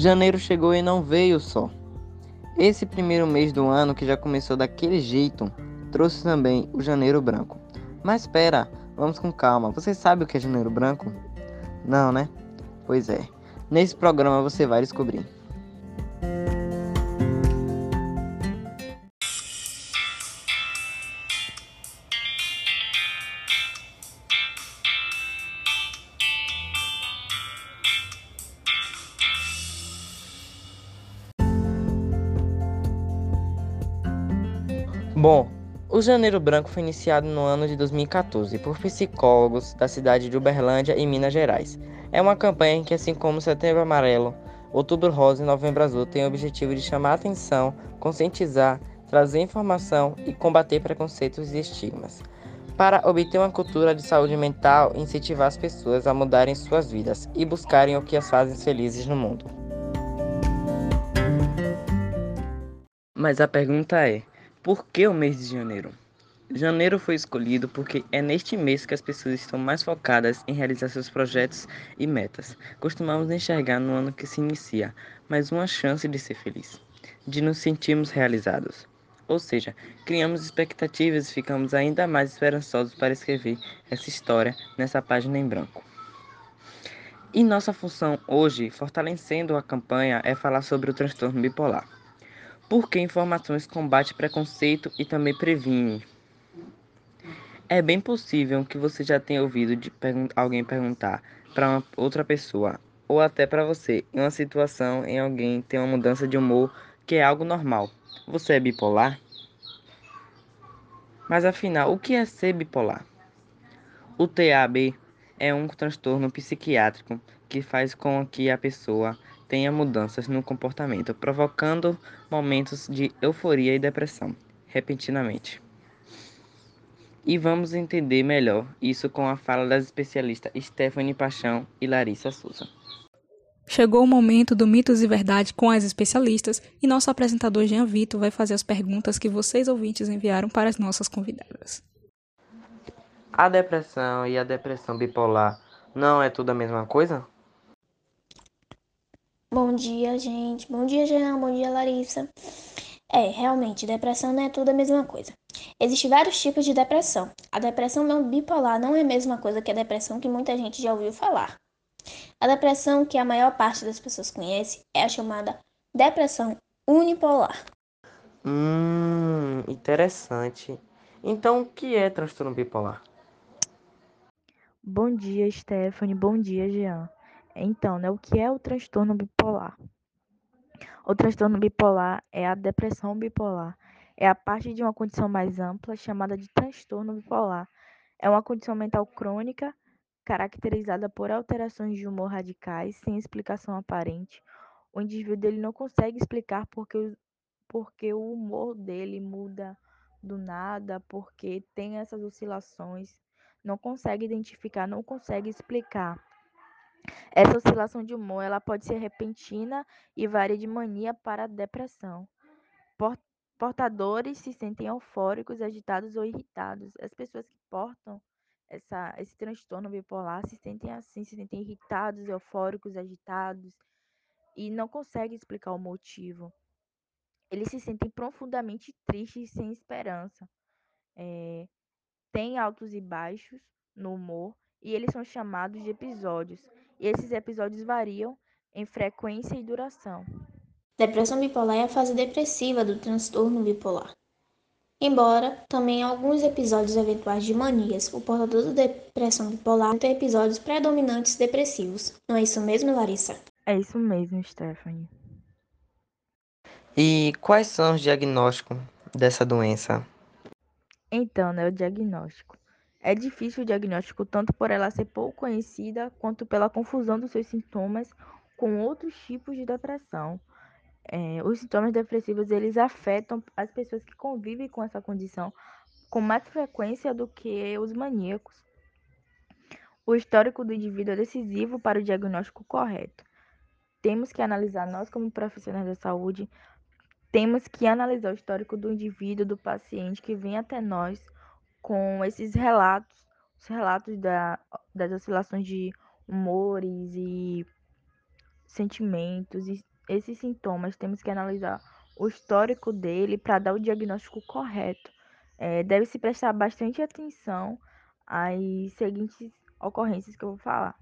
Janeiro chegou e não veio só. Esse primeiro mês do ano, que já começou daquele jeito, trouxe também o Janeiro Branco. Mas espera, vamos com calma. Você sabe o que é Janeiro Branco? Não, né? Pois é. Nesse programa você vai descobrir. O Janeiro Branco foi iniciado no ano de 2014 por psicólogos da cidade de Uberlândia, em Minas Gerais. É uma campanha que, assim como Setembro Amarelo, Outubro Rosa e Novembro Azul, tem o objetivo de chamar atenção, conscientizar, trazer informação e combater preconceitos e estigmas. Para obter uma cultura de saúde mental e incentivar as pessoas a mudarem suas vidas e buscarem o que as faz felizes no mundo. Mas a pergunta é: por que o mês de janeiro? Janeiro foi escolhido porque é neste mês que as pessoas estão mais focadas em realizar seus projetos e metas. Costumamos enxergar no ano que se inicia mais uma chance de ser feliz, de nos sentirmos realizados. Ou seja, criamos expectativas e ficamos ainda mais esperançosos para escrever essa história nessa página em branco. E nossa função hoje, fortalecendo a campanha, é falar sobre o transtorno bipolar porque informações combate preconceito e também previne. É bem possível que você já tenha ouvido de pergun alguém perguntar para outra pessoa, ou até para você, em uma situação em alguém tem uma mudança de humor que é algo normal. Você é bipolar? Mas afinal, o que é ser bipolar? O TAB é um transtorno psiquiátrico que faz com que a pessoa tenha mudanças no comportamento, provocando momentos de euforia e depressão, repentinamente. E vamos entender melhor isso com a fala das especialistas Stephanie Paixão e Larissa Souza. Chegou o momento do Mitos e Verdade com as especialistas e nosso apresentador Jean Vitor vai fazer as perguntas que vocês ouvintes enviaram para as nossas convidadas. A depressão e a depressão bipolar não é tudo a mesma coisa? Bom dia, gente. Bom dia, Jean. Bom dia, Larissa. É, realmente, depressão não é tudo a mesma coisa. Existem vários tipos de depressão. A depressão bipolar não é a mesma coisa que a depressão que muita gente já ouviu falar. A depressão que a maior parte das pessoas conhece é a chamada depressão unipolar. Hum, interessante. Então, o que é transtorno bipolar? Bom dia, Stephanie. Bom dia, Jean. Então, né, o que é o transtorno bipolar? O transtorno bipolar é a depressão bipolar. É a parte de uma condição mais ampla chamada de transtorno bipolar. É uma condição mental crônica caracterizada por alterações de humor radicais sem explicação aparente. O indivíduo ele não consegue explicar porque, porque o humor dele muda do nada, porque tem essas oscilações. Não consegue identificar, não consegue explicar. Essa oscilação de humor ela pode ser repentina e varia de mania para depressão. Portadores se sentem eufóricos, agitados ou irritados. As pessoas que portam essa, esse transtorno bipolar se sentem assim, se sentem irritados, eufóricos, agitados e não conseguem explicar o motivo. Eles se sentem profundamente tristes e sem esperança. É, tem altos e baixos no humor e eles são chamados de episódios e esses episódios variam em frequência e duração. Depressão bipolar é a fase depressiva do transtorno bipolar. Embora também alguns episódios eventuais de manias, o portador da depressão bipolar tem episódios predominantes depressivos. Não é isso mesmo, Larissa? É isso mesmo, Stephanie. E quais são os diagnósticos dessa doença? Então, né, o diagnóstico. É difícil o diagnóstico tanto por ela ser pouco conhecida quanto pela confusão dos seus sintomas com outros tipos de depressão. É, os sintomas depressivos eles afetam as pessoas que convivem com essa condição com mais frequência do que os maníacos. O histórico do indivíduo é decisivo para o diagnóstico correto. Temos que analisar, nós como profissionais da saúde, temos que analisar o histórico do indivíduo, do paciente que vem até nós com esses relatos, os relatos da, das oscilações de humores e sentimentos e esses sintomas, temos que analisar o histórico dele para dar o diagnóstico correto. É, Deve-se prestar bastante atenção às seguintes ocorrências que eu vou falar.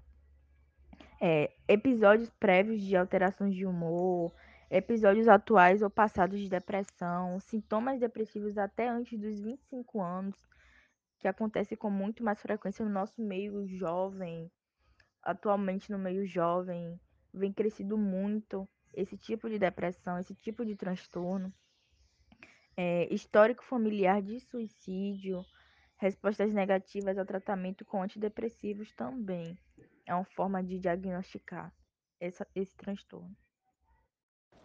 É, episódios prévios de alterações de humor, episódios atuais ou passados de depressão, sintomas depressivos até antes dos 25 anos, que acontece com muito mais frequência no nosso meio jovem, atualmente no meio jovem, vem crescido muito esse tipo de depressão, esse tipo de transtorno. É, histórico familiar de suicídio, respostas negativas ao tratamento com antidepressivos também é uma forma de diagnosticar essa, esse transtorno.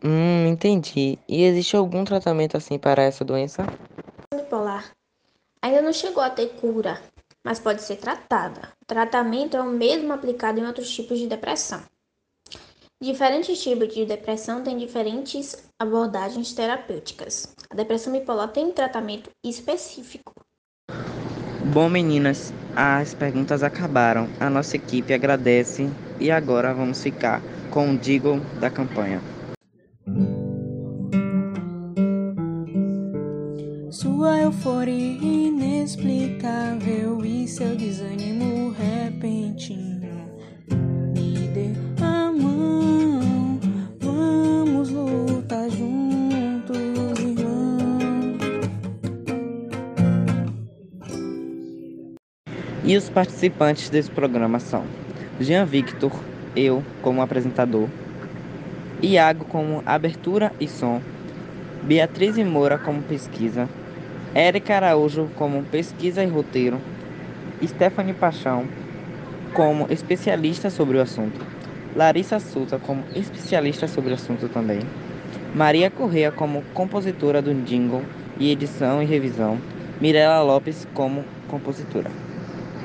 Hum, entendi. E existe algum tratamento assim para essa doença? Bipolar ainda não chegou a ter cura, mas pode ser tratada. O tratamento é o mesmo aplicado em outros tipos de depressão. Diferentes tipos de depressão têm diferentes abordagens terapêuticas. A depressão bipolar tem um tratamento específico. Bom, meninas, as perguntas acabaram. A nossa equipe agradece e agora vamos ficar com o Digo da campanha. Sua euforia inexplicável e seu desânimo repentino me dê a mão. Vamos lutar juntos, irmão. E os participantes desse programa são Jean Victor, eu como apresentador, Iago como abertura e som, Beatriz Moura como pesquisa, Érica Araújo como pesquisa e roteiro, Stephanie Paixão como especialista sobre o assunto, Larissa Souza como especialista sobre o assunto também, Maria Correa como compositora do jingle e edição e revisão, Mirela Lopes como compositora.